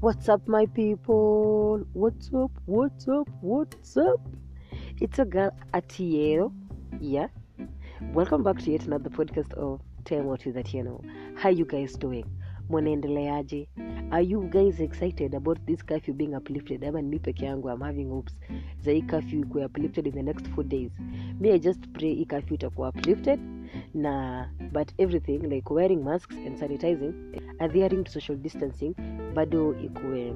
What's up, my people? What's up? What's up? What's up? It's a girl Atiero. Yeah. Welcome back to yet another podcast of Time That You Know. How you guys doing? Are you guys excited about this curfew being uplifted? Ama ni peke yangu I'm having hopes za hii curfew ikuwe uplifted in the next four days. Me I just pray hii curfew itakuwa uplifted na but everything like wearing masks and sanitizing adhering to social distancing bado ikuwe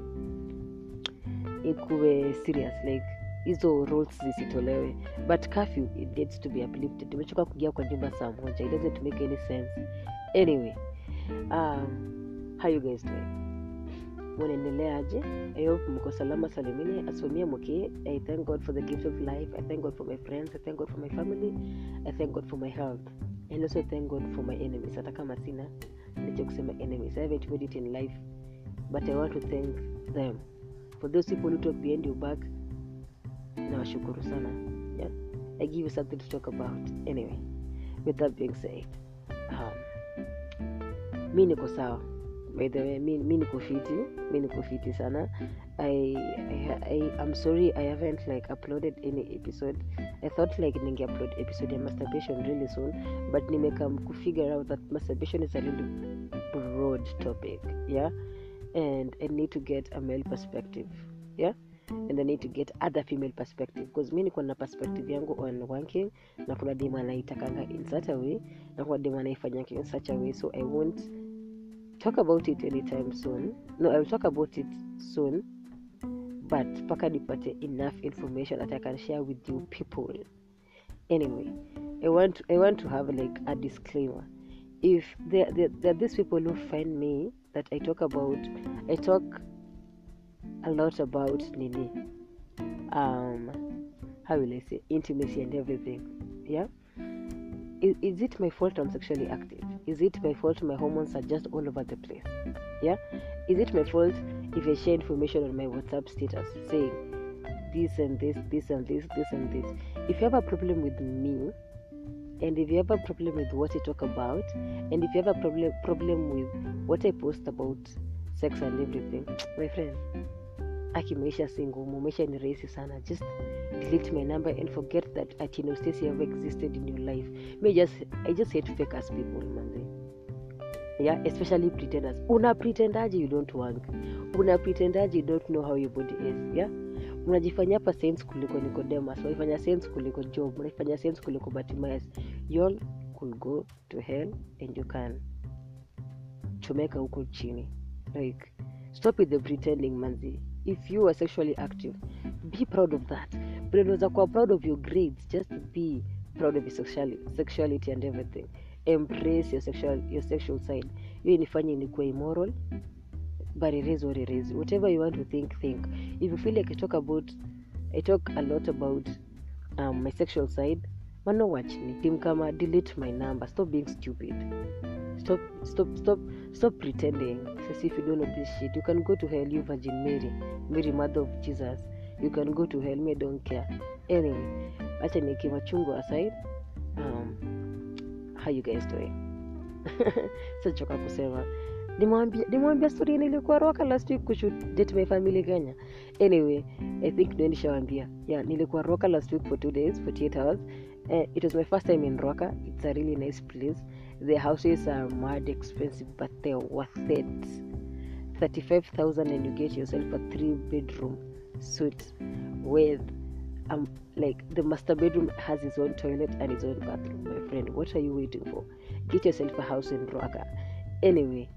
ikuwe serious like hizo rules zisitolewe. But curfew it needs to be uplifted. Tumechoka kuingia kwa nyumba saa moja. It doesn't make any sense. Anyway um, how you guys doing? Mnaendeleaje i mko salama salimini. As for i thank god for the gift of life. I thank god for my friends. I thank god for my family. I thank god for my health and also thank god for my enemies. Hata kama sina nicho kusema enemies. I made it in life but i want to thank them. For those people who talk behind your back nawashukuru sana. Yeah? i give you something to talk about. Anyway with that being said um, mi niko sawa. By the way mi, mi mi niko sana. I, I, I, i'm sorry i haven't like uploaded any episode i thought like ninge upload episode ya masturbation really soon but nimekam kufigure out that masturbation is a really broad topic yeah? And i need to get a male perspective yeah? And i need to get other female perspective because mi niko na perspective yangu on wanking na kuna dem anaitakanga in such a way na kuna dem anaifanyanga in such a way so i won't talk about it anytime soon. No i will talk about it soon but mpaka nipate enough information that i can share with you people. Anyway i want to, i want to have like a disclaimer. If there, there, there are these people who find me that i talk about i talk a lot about nini um how will i say intimacy and everything yeah? Is, is it my fault i'm sexually active? Is it my fault my hormones are just all over the place yeah? Is it my fault if i share information on my whatsapp status saying this and this this and this this and this. If you have a problem with me and if you have a problem with what i talk about and if you have a problem problem with what i post about sex and everything my friend aki maisha si ngumu maisha ni rahisi sana. Just delete my number and forget that Atino Stacy ever existed in your life. Me just i just hate fake ass people yeah especially pretenders. Una pretendaje you don't work una pretendaje you don't know how your body is yeah? Unajifanya hapa sense kuliko nicodemus unaifanya sense kuliko job unaifanya sense kuliko batimas y'all could go to hell and you can. Chomeka huko chini. Like stop with the pretending manzi. If you are sexually active be proud of that. But unaweza kuwa proud of your grades just be proud of your sexuality, sexuality and everything embrace your sexual, your sexual side. Hiyo inifanye nikuwa immoral but it is what it is. Whatever you want to think think. If you feel like i talk about i talk a lot about um, my sexual side mano wachni tim kama delete my number. Stop being stupid. Stop stop stop stop pretending. As if you don't know this shit you can go to hell you virgin mary. Mary mother of jesus. You can go to hell me I don't care. Anyway acha nikimachungu aside. Um, how you guys doing? Sichoka kusema. Nimwambia nimwambia nilikuwa roka last week kushoot date my family kenya. Anyway i think ndio nishawambia. Yeah nilikuwa roka last week for two days 48 hours. Uh, it was my first time in roka. It's a really nice place. The houses are mad expensive but they're worth it. 35000 and you get yourself a three bedroom suit with um like the master bedroom has its own toilet and its own bathroom my friend. What are you waiting for? Get yourself a house in roka anyway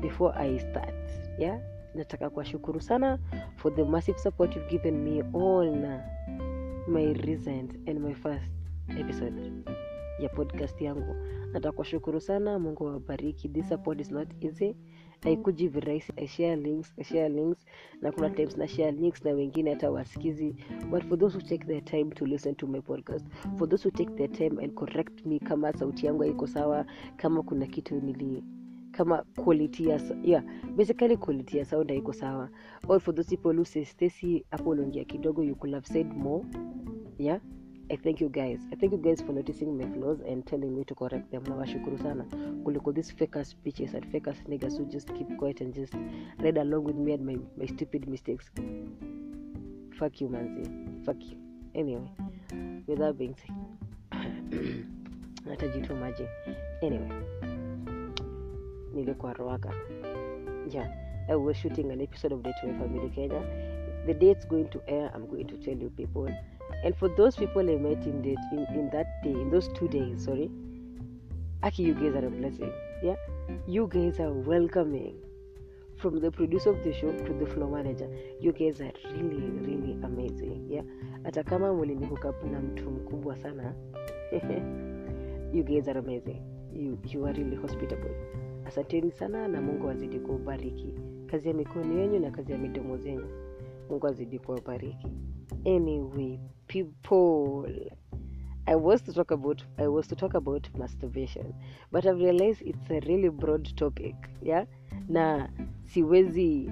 before i start yeah nataka kuwashukuru sana for the massive support you've given me on my recent and my first episode ya podcast yangu. Nataka kuwashukuru sana. Mungu awabariki. This support is not easy haikuji virahisi links I share links. Na kuna times na share links na wengine hata wasikizi but for those who take their time to listen to my podcast for those who take their time and correct me kama sauti yangu haiko sawa kama kuna kitu nili kama quality ya yeah, basically quality ya sound haiko sawa. Or for those people who say Stacy hapo unaongea kidogo you could have said more. Yeah i thank you guys. I thank you guys for noticing my flaws and telling me to correct them. Nawashukuru sana. Kuliko these fakers bitches and fakers niggas who just keep quiet and just read along with me and my, my stupid mistakes. Fuck you manzi. Fuck you. Anyway with being natajitu maji. Anyway nilikuwa roaka yeah i was shooting an episode of Date My family kenya. The date's going to air. I'm going to tell you people and for those people i met in, that in, in that day in those two days sorry. Aki you guys are a blessing. Yeah? You guys are welcoming. From the producer of the show to the floor manager. You guys are really really amazing. Yeah? Hata kama mlinihookup na mtu mkubwa sana you guys are amazing. You, you are really hospitable. Asanteni sana na mungu azidi kuubariki kazi ya mikono yenu na kazi ya midomo zenyu mungu azidi kuwabariki anyway people i was to talk about i was to talk about masturbation but i've realized it's a really broad topic yeah? Na siwezi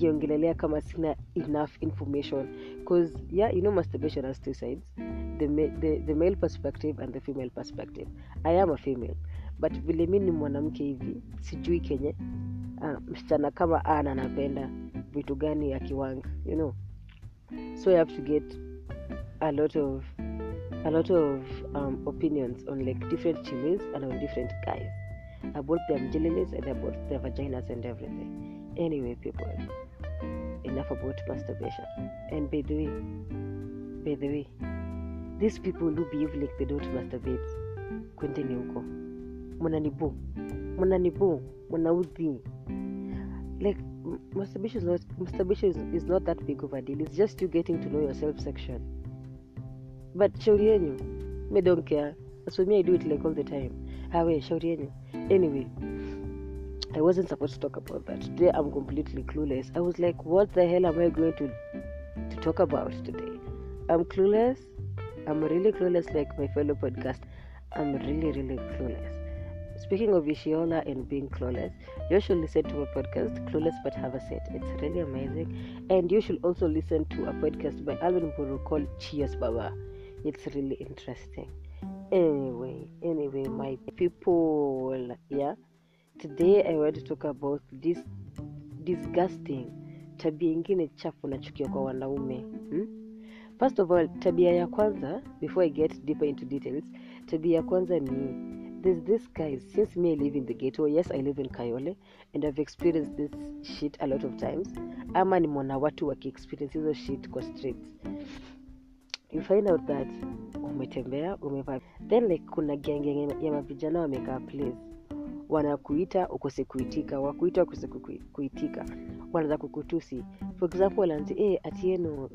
iongelelea kama sina enough information because yeah you know masturbation has two sides the, the, the male perspective and the female perspective. I am a female but vile mi ni mwanamke hivi sijui kenye uh, msichana kama ana anapenda vitu gani ya kiwanga you know so i have to get a lot of a lot of um, opinions on like different chiles and on different guys about their genilis and about their vaginas and everything. Anyway people enough about masturbation. And by the way by the way these people who behave like they don't masturbate kwendeni huko mnanibu mnaudhi like masturbation is not masturbation is, is not that big of a deal. It's just you getting to know yourself section. But shauri me don't care. That's why me i do it like all the time. Ah, Awe shauri yenyu anyway i wasn't supposed to talk about that. Today i'm completely clueless. I was like what the hell am i going to to talk about today? I'm clueless. I'm really clueless like my fellow podcast. I'm really really clueless Speaking of Ishiola and being clueless, you should listen to a podcast, Clueless But Have a Set. It's really amazing. And you should also listen to a podcast by Alvin Buru called Cheers Baba. It's really interesting. Anyway, anyway, my people, yeah. Today I want to talk about this disgusting tabia ingine chafu nachukia kwa wanaume hmm? First of all, tabia ya kwanza, before I get deeper into details, tabia ya kwanza ni there's this guy since me i live in the ghetto yes i live in kayole and i've experienced this shit a lot of times. Ama nimeona watu wakiexperience hizo shit kwa streets. You find out that umetembea umevaa then like kuna genge ya mavijana wamekaa place. Wanakuita ukose kuitika wakuita ukose kuitika. Wanaanza kukutusi. For example wanaanzi eh atieno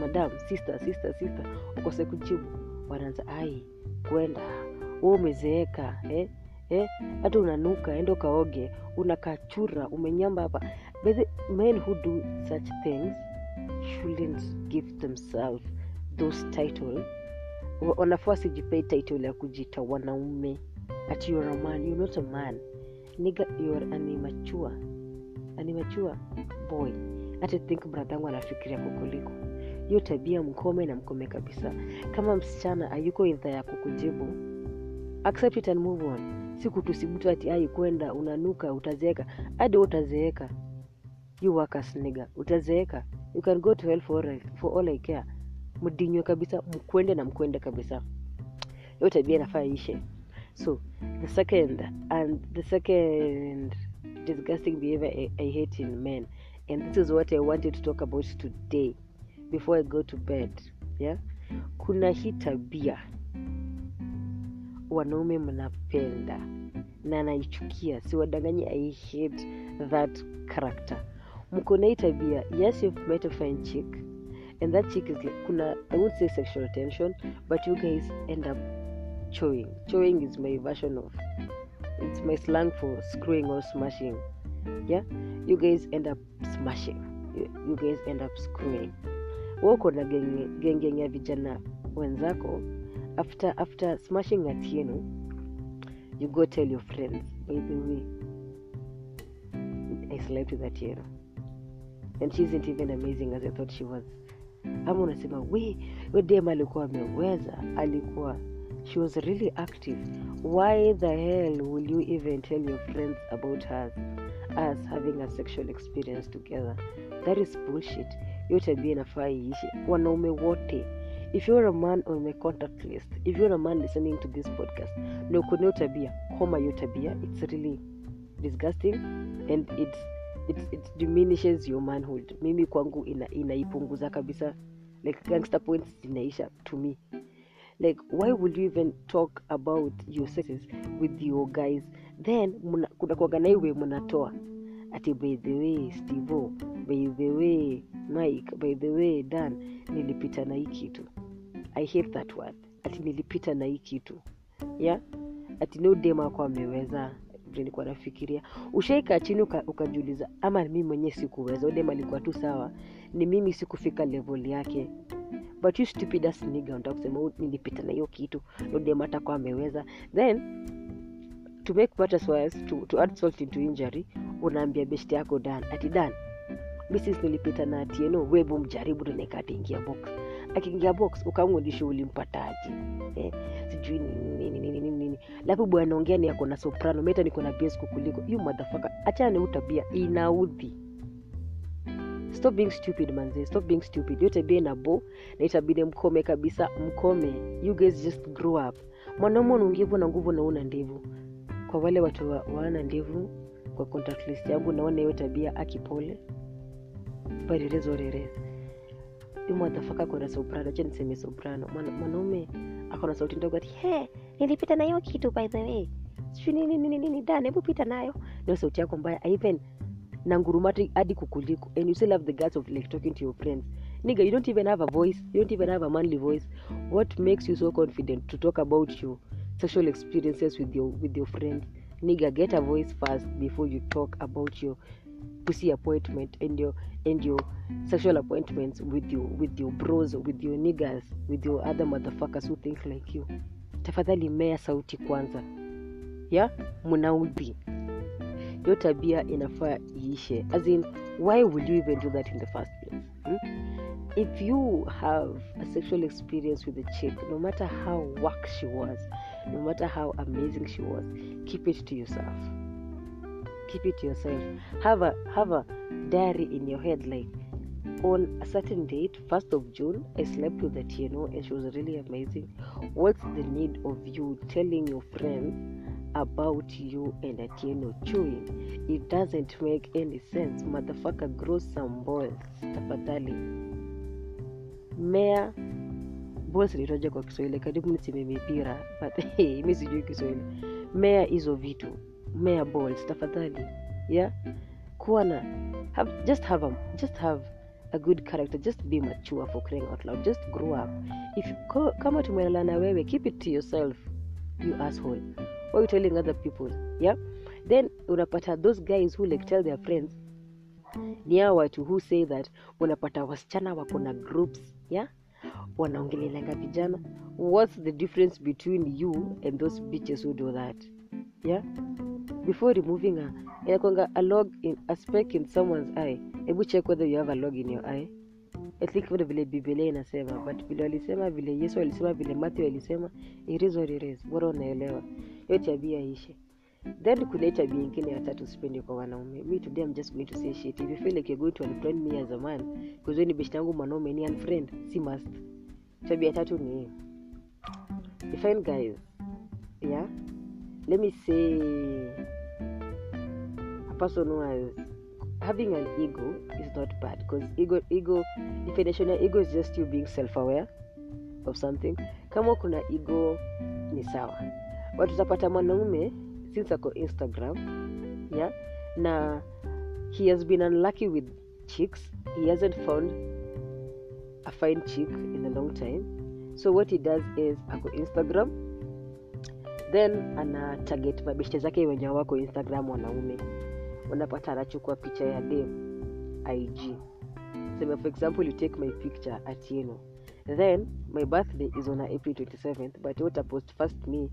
madam sister sister sister. Ukose kujibu. Wanaanza ai kwenda we umezeeka eh? Eh? hata unanuka enda ukaoge unakachura umenyamba hapa. But men who do such things shouldn't give themselves those title. Wa- wanafaa wasijipei title ya kujita wanaume. At you're a man not a man. Niga you're an immature boy. Hata think bradhangu anafikiria kukuliko hiyo tabia mkome na mkome kabisa. Kama msichana ayuko idha ya kukujibu accept it and move on. Siku tusibutu ati ai kwenda unanuka utazeeka. Hadi utazeeka. You workers nigga utazeeka. You can go to hell for for all I care. Mdinywe kabisa mkwende na mkwende kabisa. Hiyo tabia inafaa ishe so the second and the second disgusting behavior I, I hate in men. And this is what I wanted to talk about today before I go to bed. Yeah? Kuna hii tabia wanaume mnapenda na naichukia siwadanganyi i hate that character. Mko na hii tabia yes you've met a fine chick and that chick is like kuna i won't say sexual tension but you guys end up chewing. Chewing is my version of it's my slang for screwing or smashing. Yeah? You guys end up smashing. You, you guys end up screwing. Wako na genge genge ya vijana wenzako after after smashing at yenu you go tell your friends. By the way i slept with that yenu and she isn't even amazing as i thought she was. Ama unasema we wedem alikuwa ameweza alikuwa she was really active. Why the hell will you even tell your friends about her us having a sexual experience together? That is bullshit. Hiyo tabia inafaa iishe. Wanaume wote if you're a man on my contact list if you're a man listening to this podcast na uko nayo tabia tabia it's really disgusting and it's, it, it diminishes your manhood. Mimi kwangu ina, inaipunguza kabisa. Like gangster points zinaisha to me. Like why would you even talk about your sexes with your guys? Then kuna kuwaga na mnatoa ati by the way stivo by the way mike by the way dan nilipita na hii kitu i hate that word. Ati nilipita na hii kitu. Yeah? Ati no ameweza nilikuwa nafikiria. Ushaika chini uka, ukajiuliza ama mimi mwenyewe sikuweza udem alikuwa tu sawa? Ni mimi sikufika level yake. But you stupid ass nigga unataka kusema "Oh, nilipita na hiyo kitu udem atakuwa ameweza. Then to make matters worse to, to add salt into injury unaambia best yako dan ati dan mrs nilipita na atieno webu mjaribu tunaeka ataingia box akiingia box ukamwonyesha ulimpataje eh, sijui nini nini nini nini labda bwana anaongea ni ako na soprano meta niko na bass kukuliko. You motherfucker achana na utabia inaudhi stop being stupid manze stop being stupid. Hiyo tabia ina bo na itabidi mkome kabisa mkome. You guys just grow up. Mwanaume unaungivu na nguvu na una ndevu. Kwa wale watu wa- wana ndevu kwa contact list yangu naona hiyo tabia akipole. Barirezorereza soprano. Mwanaume akona sauti ndogo ati he nilipita na kitu by the way. Nini dan hebu pita nayo. Ndio sauti yako mbaya even na ngurumati hadi kukuliko. And you still have the guts of like talking to your friends. Nigga you don't even have a voice. You don't even have a manly voice. What makes you so confident to talk about your sexual experiences with your with your friends? Nigga get a voice first before you talk about your pussy appointment and your and your sexual appointments with your with your bros with your niggers with your other motherfuckers who think like you. Tafadhali mea sauti kwanza. Ya? Munaudhi hiyo tabia inafaa iishe. As in why would you even do that in the first place? Hmm? if you have a sexual experience with a chick no matter how work she was no matter how amazing she was keep it to yourself keep it yourself. Have a have a diary in your head like on a certain date first of june i slept with a tno and she was really amazing. What's the need of you telling your friends about you and atieno chewing? It doesn't make any sense. Motherfucker grow some balls tafadhali. Mea balls nitoja kwa kiswahili karibu niseme mipira but hey, mi sijui kiswahili. Mea hizo vitu mea balls tafadhali. Yeah? Kuwa na have, just have a, just have a good character just be mature for crying out loud just grow up. If kama tumelala na wewe keep it to yourself you asshole. What you telling other people? Yeah? Then unapata those guys who like tell their friends ni hao watu who say that unapata wasichana wako na groups yeah? Wanaongelelanga vijana. What's the difference between you and those bitches who do that? Yeah before removing her inakwanga a log in a speck in someone's eye. Hebu check whether you have a log in your eye. Think vile biblia inasema but vile walisema vile yesu alisema vile matthew alisema it is bora unaelewa. Hiyo tabia ishe then kuna tabia ingine ya tatu sipendi kwa wanaume. Mi today i'm just going to say shit. If you feel like you're going to unfriend me as a man because ni yangu mwanaume ni unfriend si must. Tabia tatu ni hii. You find guys. Yeah let me say a person who has having an ego is not bad because ego ego definition ya ego is just you being self-aware of something. Kama kuna ego ni sawa. But utapata mwanaume since ako instagram yeah na he has been unlucky with chicks he hasn't found a fine chick in a long time. So what he does is ako instagram then ana target mabeshte zake wenye wako instagram wanaume. Unapata anachukua picha ya dem ig sema for example you take my picture atieno then my birthday is on april 27th but utapost first me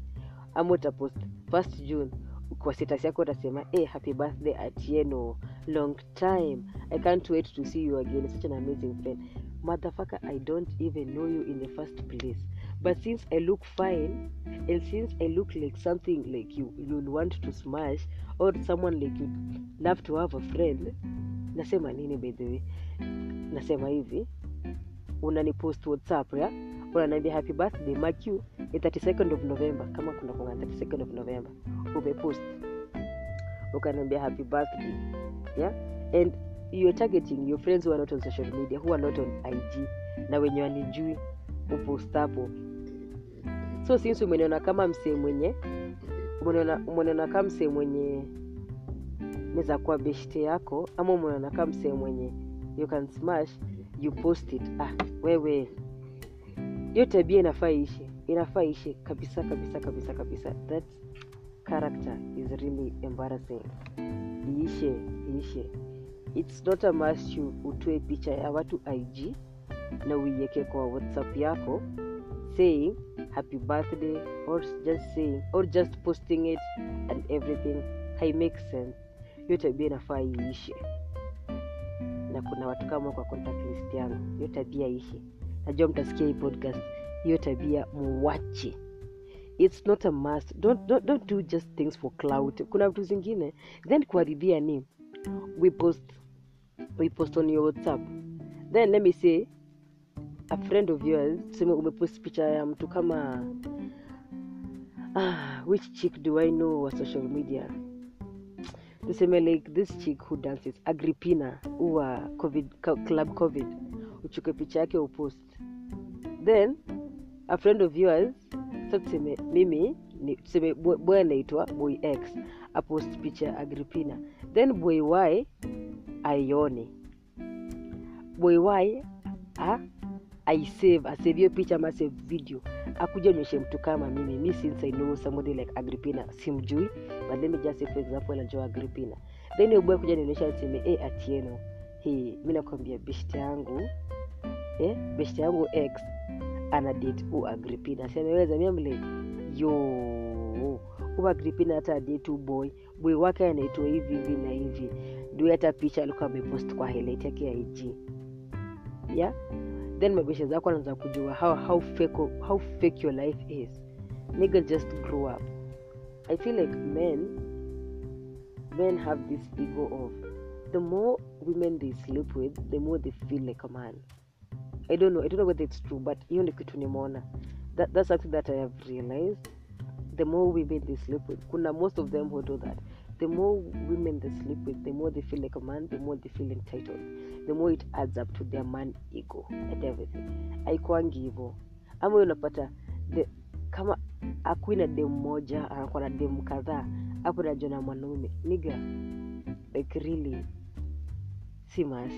ama utapost first june kwa status yako utasema hey, happy birthday atieno long time. I can't wait to see you again. Such an amazing friend. Motherfucker i don't even know you in the first place but since i look fine and since i look like something like you you'll want to smash or someone like you'd love to have a friend. Nasema nini by the way? Nasema hivi unanipost whatsapp ya? Unaniambia happy birthday mark you ni 32nd of november. Kama kuna konga 32nd of november umepost. Ukaniambia happy birthday yeah and you're targeting your friends who are not on social media who are not on ig na wenye wanijui upost hapo so since umeniona kama msee mwenye umeniona kama msee mwenye naweza kuwa beshte yako ama umeniona kama msee mwenye you can smash you post it. Ah wewe. Hiyo tabia inafaa ishe inafaa ishe kabisa kabisa kabisa kabisa. That character is really embarrassing. Iishe iishe. Its not a must utoe picha ya watu ig na uiweke kwa whatsapp yako saying happy birthday or just saying or just posting it and everything. Haimake sense. Hiyo tabia inafaa iishe. Na kuna watu kama kwa contact list yangu. Hiyo tabia ishe najua mtasikia hii podcast. Hiyo tabia muwache. It's not a must. Don't, don't, don't do just things for cloud kuna vitu zingine. Then kuharibia ni we post we post on your whatsapp. Then let me say a friend of yours tuseme umepost picha ya mtu kama ah, which chick do i know wa social media? Tuseme like this chick who dances agripina uwa covid club covid uchuke picha yake upost. Then a friend of yours sa tuseme mimi tuseme boy anaitwa boy x apost picha ya agripina then boy y aione. Boy y aisave asave picha ama save video. Akuja onyeshe mtu kama mimi. Mi since i know somebody like agripina simjui. But let me just say for example najua agripina then ubwa kuja nionyesha niseme e atieno. Hey, mi nakwambia beshte yangu eh, beshte yangu x ana date u agripina siameweza miamle yo u agripina hata date u boy. Boy wake anaitwa hivi hivi na hivi. Ndio hata picha alikuwa amepost kwa highlight yake ya ig yeah then mabeshe zako anaanza kujua how, how, fake, how fake your life is. Nigga just grow up. I feel like men men have this ego of the more women they sleep with the more they feel like a man. I don't know i don't know whether it's true but hiyo ni kitu nimeona. That, that's something that i have realized. The more women they sleep with kuna most of them who do that the more women they sleep with the more they feel like a man the more they feel entitled. The more it adds up to their man ego and everything. Aikwangi hivo ama unapata the, kama akui na demu moja anakuwa na demu kadhaa hapo najua na mwanaume niga like really si must.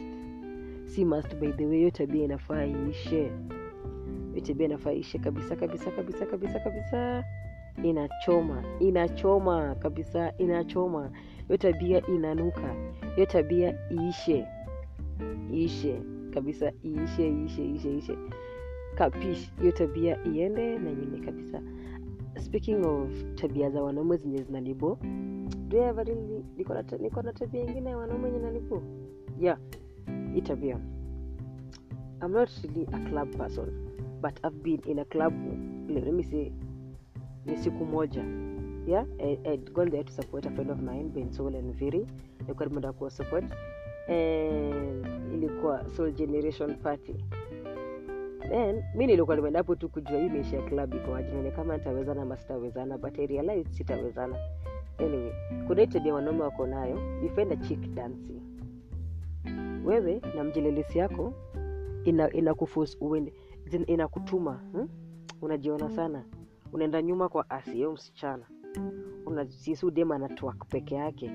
Si must by the way hiyo tabia inafaa iishe. Hiyo tabia inafaa iishe kabisa kabisa kabisa kabisa kabisa inachoma inachoma kabisa inachoma. Hiyo tabia inanuka hiyo tabia iishe iishe kabisa iishe iishe iishe iishe. Kapish hiyo tabia iende na iende kabisa. Speaking of tabia za wanaume zenye zinanibo really niko na tabia ingine ya wanaume enye nanibo yeah hii tabia. I'm not really a club person but i've been in a club let me say ni siku moja. Yeah I, gone there to support a friend of mine bensol and viri. Nilikuwa nimeenda kuwa support and ilikuwa soul generation party. Then mi nilikuwa nimeenda hapo tu kujua hii maisha ya club iko aje. Kama nitawezana ama sitawezana but i realized sitawezana. Anyway kuna tabia wanaume wako nayo you chick dancing. Wewe na mjelelesi yako ina uende zin- inakutuma hmm? unajiona sana unaenda nyuma kwa asio msichana. Unasisu dem anatwak peke yake.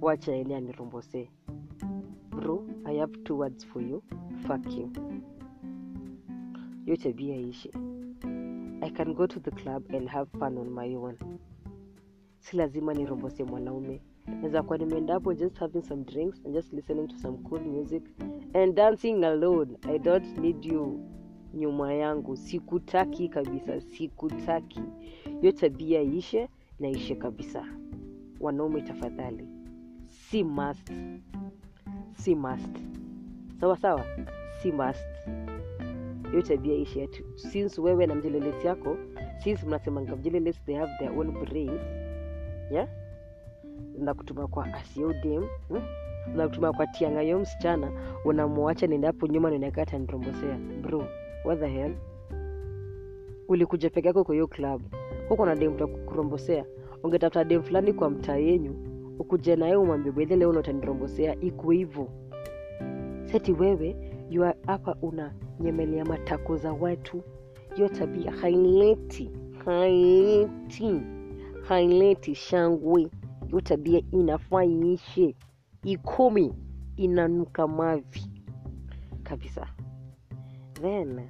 Wacha ele anirombose bro i have two words for you. Fuck you. Hiyo tabia ishi i can go to the club and have fun on my own. Si lazima nirombose mwanaume. Naweza kuwa nimeenda hapo just having some drinks and just listening to some cool music and dancing alone. I don't need you nyuma yangu. Sikutaki kabisa sikutaki. Hiyo tabia ishe na ishe kabisa. Wanaume tafadhali. Si must. Si must. Sawa sawa? Si must. Hiyo tabia ishe yetu since wewe na mjelelesi yako since mnasemanga mjelelesi they have their own brains yeah? Na kutuma kwa asiodem hmm? na kwa tiangayo msichana. Unamwacha nende hapo nyuma ninakaa taniromosea bro what the hell? Ulikuja peke yako kwa hiyo club. Huko na dem takurombosea ungetafuta dem fulani kwa mtaa yenyu ukuja naye umwambie bedhe leo unatanirombosea iko hivyo. Seti wewe yua hapa una nyemelea matako za watu. Hiyo tabia haileti haileti haileti shangwe. Hiyo tabia inafaa iishe ikumi inanuka mavi. Kabisa then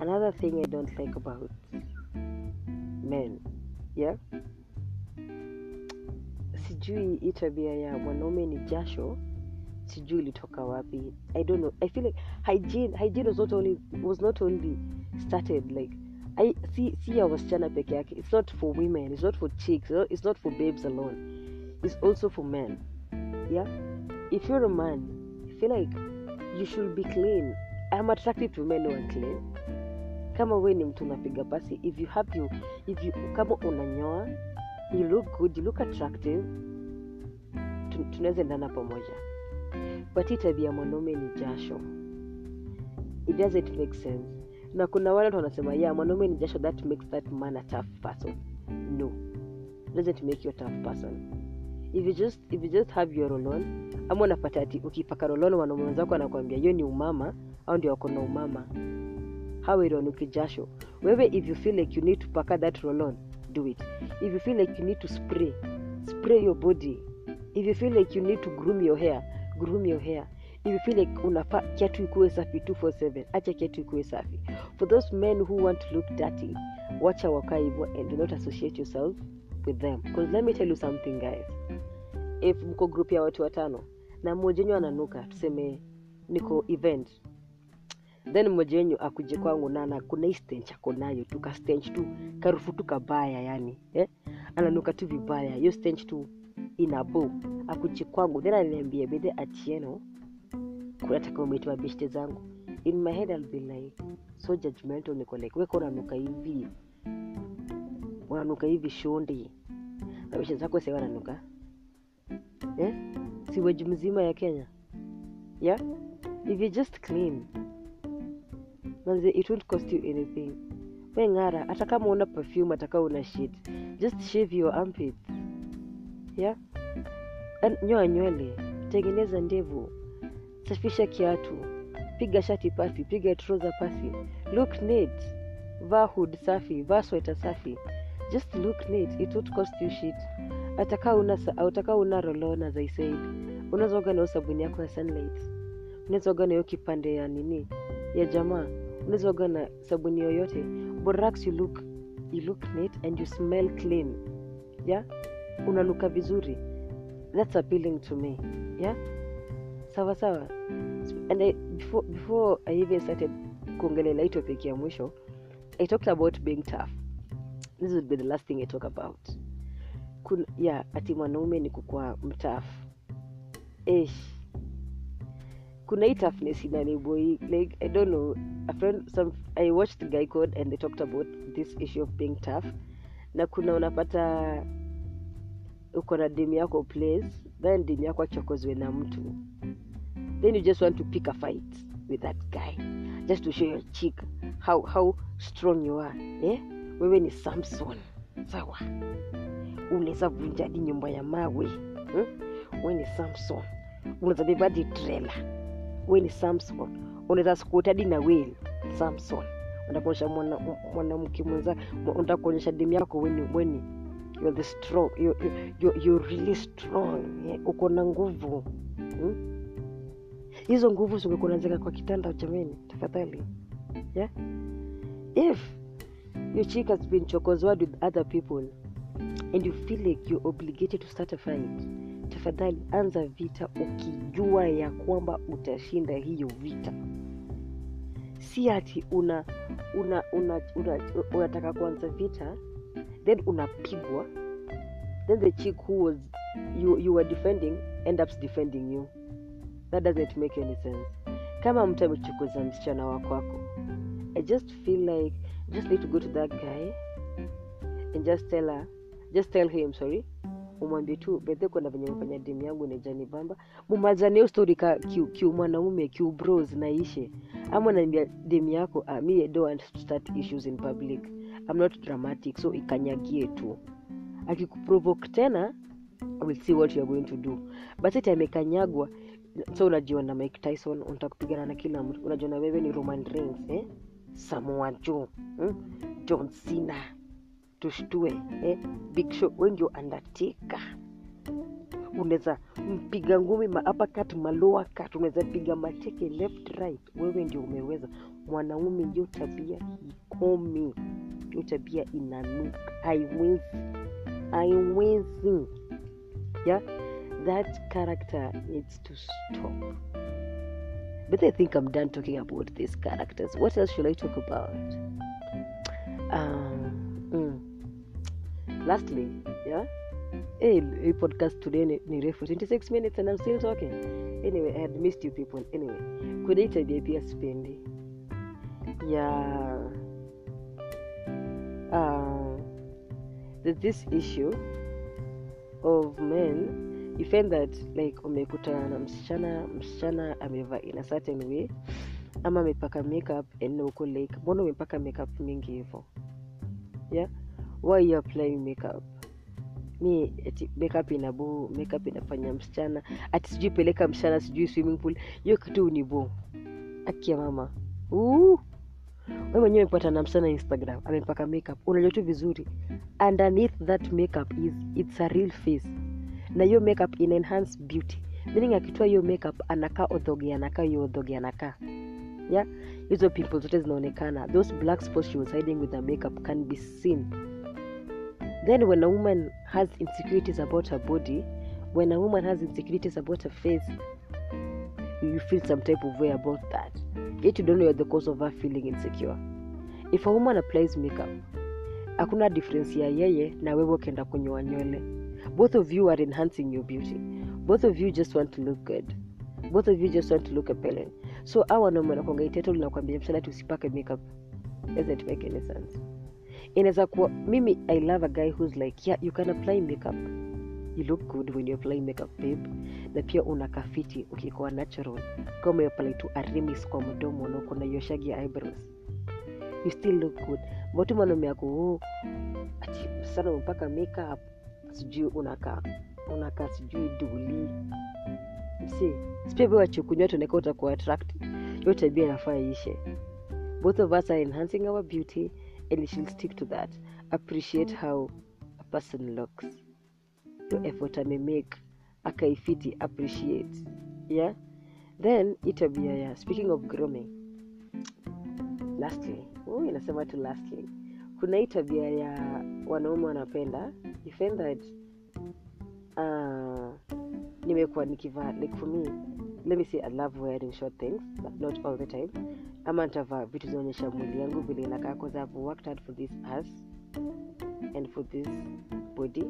another thing i don't like about men yeah? Sijui hii tabia ya mwanaume ni jasho sijui ilitoka wapi. I don't know. I feel like hygiene hygiene was not only was not only started like I see see ya wasichana peke yake it's not for women it's not for chicks it's not for babes alone. It's also for men yeah? If you're a man I feel like you should be clean i'm attracted to men who are clean kama we ni mtu unapiga pasi if you have you if you kama unanyoa you look good you look attractive tunaweza endana pamoja. But hii tabia mwanaume ni jasho. It doesn't make sense. Na kuna wale watu wanasema yeah mwanaume ni jasho that makes that man a tough person. No. Doesn't make you a tough person. If you just if you just have your rolon ama unapata ati ukipaka rolon mwanaume wenzako anakuambia hiyo ni umama au ndio wako na umama. Ironuki jasho. Wewe if you feel like you need to paka that rolon do it. If you feel like you need to spray spray your body. If you feel like you need to groom your hair groom your hair. If you feel like unafaa kiatu ikuwe safi 247 acha kiatu ikuwe safi. For those men who want to look dirty wacha wakaa hivyo and do not associate yourself with them. Because let me tell you something guys. If mko group ya watu watano na mmoja wenyu ananuka tuseme niko event then mmoja wenyu akuje kwangu nana na kuna hii stench ako nayo tu ka stench tu karufu tu kabaya yani eh? ananuka tu vibaya. Hiyo stench tu inabo akuje kwangu then ananiambia bedhe atieno kuna umetoa beshte zangu. In my head I'll be like so judgmental niko like weka unanuka hivi? Unanuka hivi shondi? Na beshte zako sewa nanuka eh? si weji mzima ya kenya? Yeah? If you just clean manze it won't cost you anything. We hata kama una perfume ataka una shit just shave your armpits. Yeah? Nyoa nywele tengeneza ndevu. Safisha kiatu. Piga shati pasi piga trouser pasi look neat. Vaa hood safi vaa sweta safi. Just look neat it won't cost you shit. Ataka una sa- ataka una rolona as i said. Unaweza oga na sabuni yako ya sunlight. Unaweza oga na hiyo kipande ya nini? Ya jamaa unaweza oga na sabuni yoyote. Borax you look you look neat and you smell clean. Yeah? Unanuka vizuri. That's appealing to me. Yeah? Sawa sawa. And I, before, before i even started kuongelela hii topic ya mwisho i talked about being tough. This would be the last thing i talk about. Kun, yeah ati mwanaume ni kukua mtafu. Ish kuna hii toughness inaniboi like i don't know a friend some i watched guy code and they talked about this issue of being tough. Na kuna unapata uko na demu yako place then demu yako achokozwe na mtu. Then you just want to pick a fight with that guy just to show your chick how, how strong you are eh? wewe ni samson sawa? Unaweza vunja hadi nyumba ya mawe hmm? we ni samson. Unaweza beba hadi we ni samson. Unaweza skuta hadi na wheel samson. Unatakuonyesha mwanamke mwana mwenza unataka dimi yako weni weni you're the strong you really strong. Uko na nguvu. Hmm? hizo nguvu zingekuwa kwa kitanda jameni tafadhali. Yeah? if your chick has been chokozwad with other people and you feel like you're obligated to start a fight tafadhali anza vita ukijua ya kwamba utashinda hiyo vita. Si ati una una una una unataka kuanza vita then unapigwa. Then the chick who was you, you were defending end ups defending you. That doesn't make any sense. Kama mtu amechukuza msichana wakwako i just feel like just need to go to that guy and just tell her just tell him sorry umwambie tu bedhe kuna venye mfanya demu yangu nejani bamba. Mumazane hiyo stori ka kiu mwanaume kiu bros naishe. Ama naambia demu yako ah, mi don't start issues in public. I'm not dramatic so ikanyagie tu. Akikuprovoke tena we'll see what you're going to do. But iti amekanyagwa. So unajiona mike tyson unataka na kila mtu. Unajiona wewe ni roman reigns eh? samoa joe hmm? john cena tushtue eh? big show we ndio undertaker unaweza mpiga ngumi maapakat maloa kat unaweza piga mateke left right. Wewe ndio umeweza. Mwanaume hiyo tabia ikomi. Hiyo tabia inanuka. Haiwezi. Haiwezi. Yeah? That character needs to stop. But i think i'm done talking about these characters. What else should i talk about? Um. Lastly yeah? Hey, hey podcast today ni, refu. 26 minutes and i'm still talking. Anyway i had missed you people. Anyway tabia pia sipendi ya uh, this issue of men you find that like umekutana na msichana msichana amevaa in a certain way ama amepaka makeup and uko like mbona umepaka makeup mingi hivo? Yeah why you applying makeup? Mi eti makeup inabuu makeup inafanya msichana. Ati sijui peleka msichana sijui swimming pool. Hiyo kitu ni akia mama. We mwenyewe amepata na msichana instagram amepaka makeup. Unajua tu vizuri. Underneath that makeup is it's a real face. Na hiyo makeup ina enhance beauty. Meaning akitoa hiyo makeup anakaa odhoge anakaa hiyo odhoge anakaa. Yeah? Hizo pimples zote zinaonekana. Those black spots she was hiding with the makeup can be seen then when a woman has insecurities about her body when a woman has insecurities about her face you feel some type of way about that. Yet you don't know the cause of her feeling insecure. If a woman applies makeup hakuna difference ya yeye na wewe ukienda kunyoa nywele. Both of you are enhancing your beauty. Both of you just want to look good. Both of you just want to look appealing. So hawa wanaume msana usipake makeup. Doesn't make any sense inaweza kuwa mimi i love a guy who's like yeah you can apply makeup. You look good when you apply makeup babe. Na pia unakafiti fiti ukikuwa natural. Kama umeapply tu arimis kwa mdomo na uko na eyebrows you still look good. But mwanaume yako oh, sana mpaka makeup sijui unakaa unakaa sijui duli. Wachukunywa tunaeka utakuwa attractive. Hiyo tabia inafaa ishe both of us are enhancing our beauty and should stick to that. Appreciate how a person looks. Your effort amemake akaifiti appreciate. Yeah? Then itabia tabia ya speaking of grooming lastly oh, inasema tu lastly. Kuna hii tabia ya wanaume wanapenda. Find that uh, nimekuwa nikivaa like for me let me say i love wearing short things but not all the time. Ama nitavaa vitu zinaonyesha mwili yangu vile inakaa cause i've worked hard for this ass and for this body.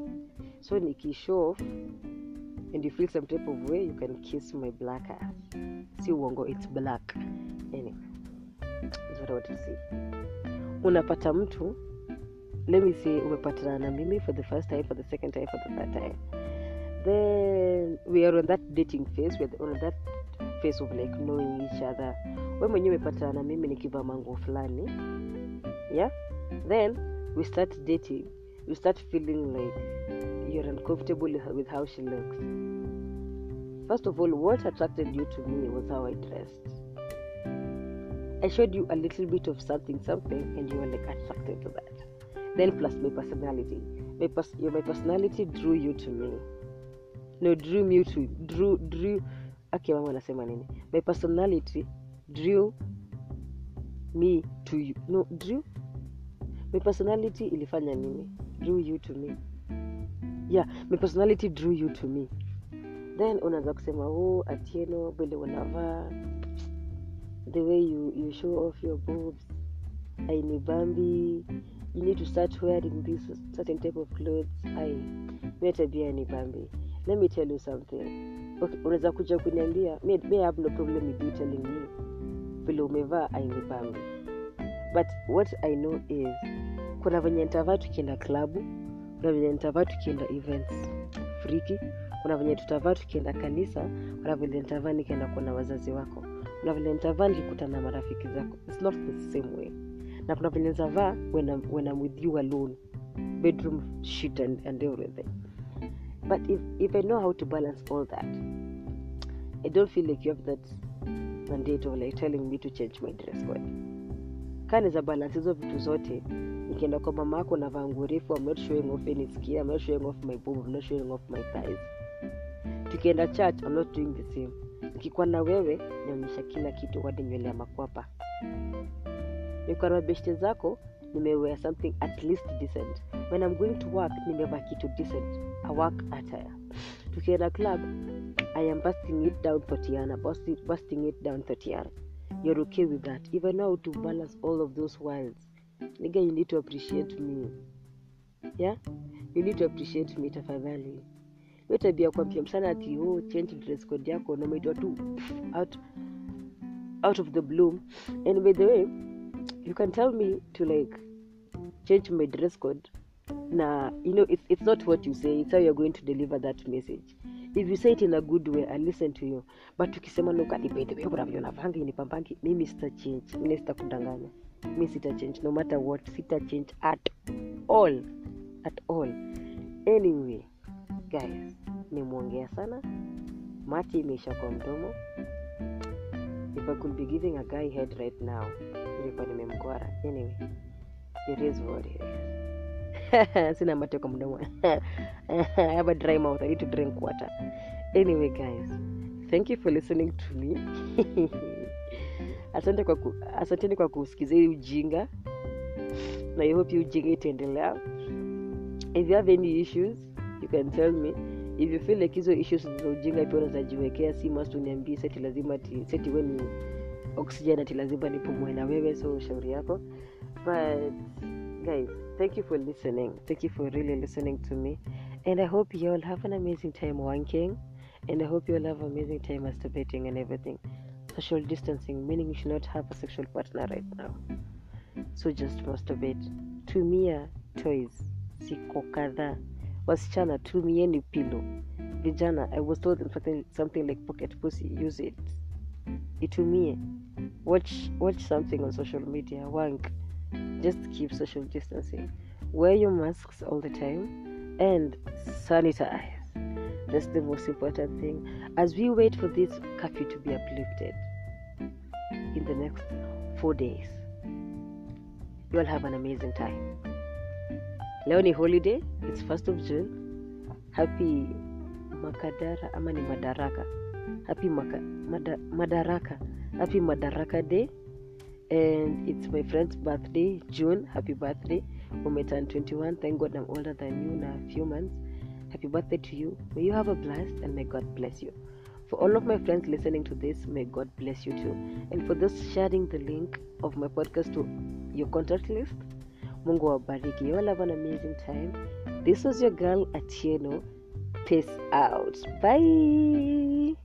So nikishow off and you feel some type of way you can kiss my black ass. Si uongo it's black. Anyway what I unapata mtu let me say umepatana na mimi for the first time for the second time for the third time then we are on that dating phase we are on that phase of like knowing each other. When we mwenyewe umepatana na mimi nikivaa manguo fulani yeah? Then we start dating. You start feeling like you're uncomfortable with how she looks. First of all what attracted you to me was how i dressed. I showed you a little bit of something something and you were like attracted to that. Then plus my personality. My, pers- my personality drew you to me no drew me to drew drew okay mama anasema nini? My personality drew me to you. No drew? My personality ilifanya nini? Drew you to me. Yeah my personality drew you to me. Then unaweza kusema oh atieno vile unavaa the way you, you show off your boobs. Ainibambi you need to start wearing this certain type of clothes. Ai mi tabia ni bambi let me tell you something. Okay, unaweza kuja kuniambia me have no problem with you telling me. Vile umevaa ainipambi but what i know is kuna venye ntavaa tukienda klabu kuna venye ntavaa tukienda events. Friki kuna venye tutavaa tukienda kanisa kuna vile ntavaa nikienda kuona wazazi wako. Kuna vile ntavaa nikikutana na marafiki zako. Its not the same way. Na kuna venye nitavaa when when I'm with you alone. Bedroom shit and, and everything but if, if i know how to balance all that i don't feel like you have that mandate of like telling me to change my dress code. Kani za balance hizo vitu zote nikienda kwa mama yako navaa nguo refu I'm not showing off any skin I'm not showing off my boob I'm not showing off my thighs. Tukienda church I'm not doing the same. Nikikuwa na wewe naonyesha kila kitu hadi nywele ya makwapa. Nikuwa na mabeshte zako nimewea something at least decent when I'm going to work nimevaa kitu decent. A work attire tukienda club I am busting it down Thotiana busting, busting it down Thotiana you're okay with that. Even now to balance all of those wilds nigga you need to appreciate me. Yeah? You need to appreciate me tafadhali. Hiyo tabia kwambia msana ati oh, change dress code yako nameitwa tu out, out of the bloom and by the way you can tell me to like change my dress code na you know it's, it's not what you say it's how you're going to deliver that message. If you say it in a good way i listen to you. But ukisema nukadibedhewekuravyonavanga inipambangi mimi sita change mimi sitakudanganya mi sita change no matter what sita change at all at all. Anyway guys nimwongea sana mati imeisha kwa mdomo. If i could be giving a guy head right now ilikuwa nimemkwara anyway it is what it is sina mate kwa mdomo. Have a dry mouth. I need to drink water. Anyway guys thank you for listening to me. Asante kwa ku, asanteni kwa kusikiza hii ujinga. Na hope hii ujinga itaendelea. If you have any issues you can tell me. If you feel like hizo issues za ujinga pia unazajiwekea si must uniambie seti lazima ti, seti we ni oxygen ati lazima nipumue na wewe so shauri yako. But guys thank you for listening. Thank you for really listening to me. And i hope you all have an amazing time wanking and i hope you all have an amazing time masturbating and everything. Social distancing meaning you should not have a sexual partner right now. So just masturbate. Tumia toys. Siko kadhaa. Wasichana tumieni pilo vijana i was told something, something like pocket pussy use it. Itumie. Watch watch something on social media. Wank just keep social distancing wear your masks all the time and sanitize. That's the most important thing. As we wait for this curfew to be uplifted in the next four days you will have an amazing time. Leoni holiday its first of june. Happy makadara ama ni madaraka. Happy maka, mada, madaraka. Happy madaraka day and it's my friend's birthday june. Happy birthday. Umeturn 21 thank god i'm older than you na a few months. Happy birthday to you. May you have a blast and may god bless you. For all of my friends listening to this may god bless you too. And for those sharing the link of my podcast to your contact list mungu wabariki you all have an amazing time. This was your girl atieno. Peace out. Bye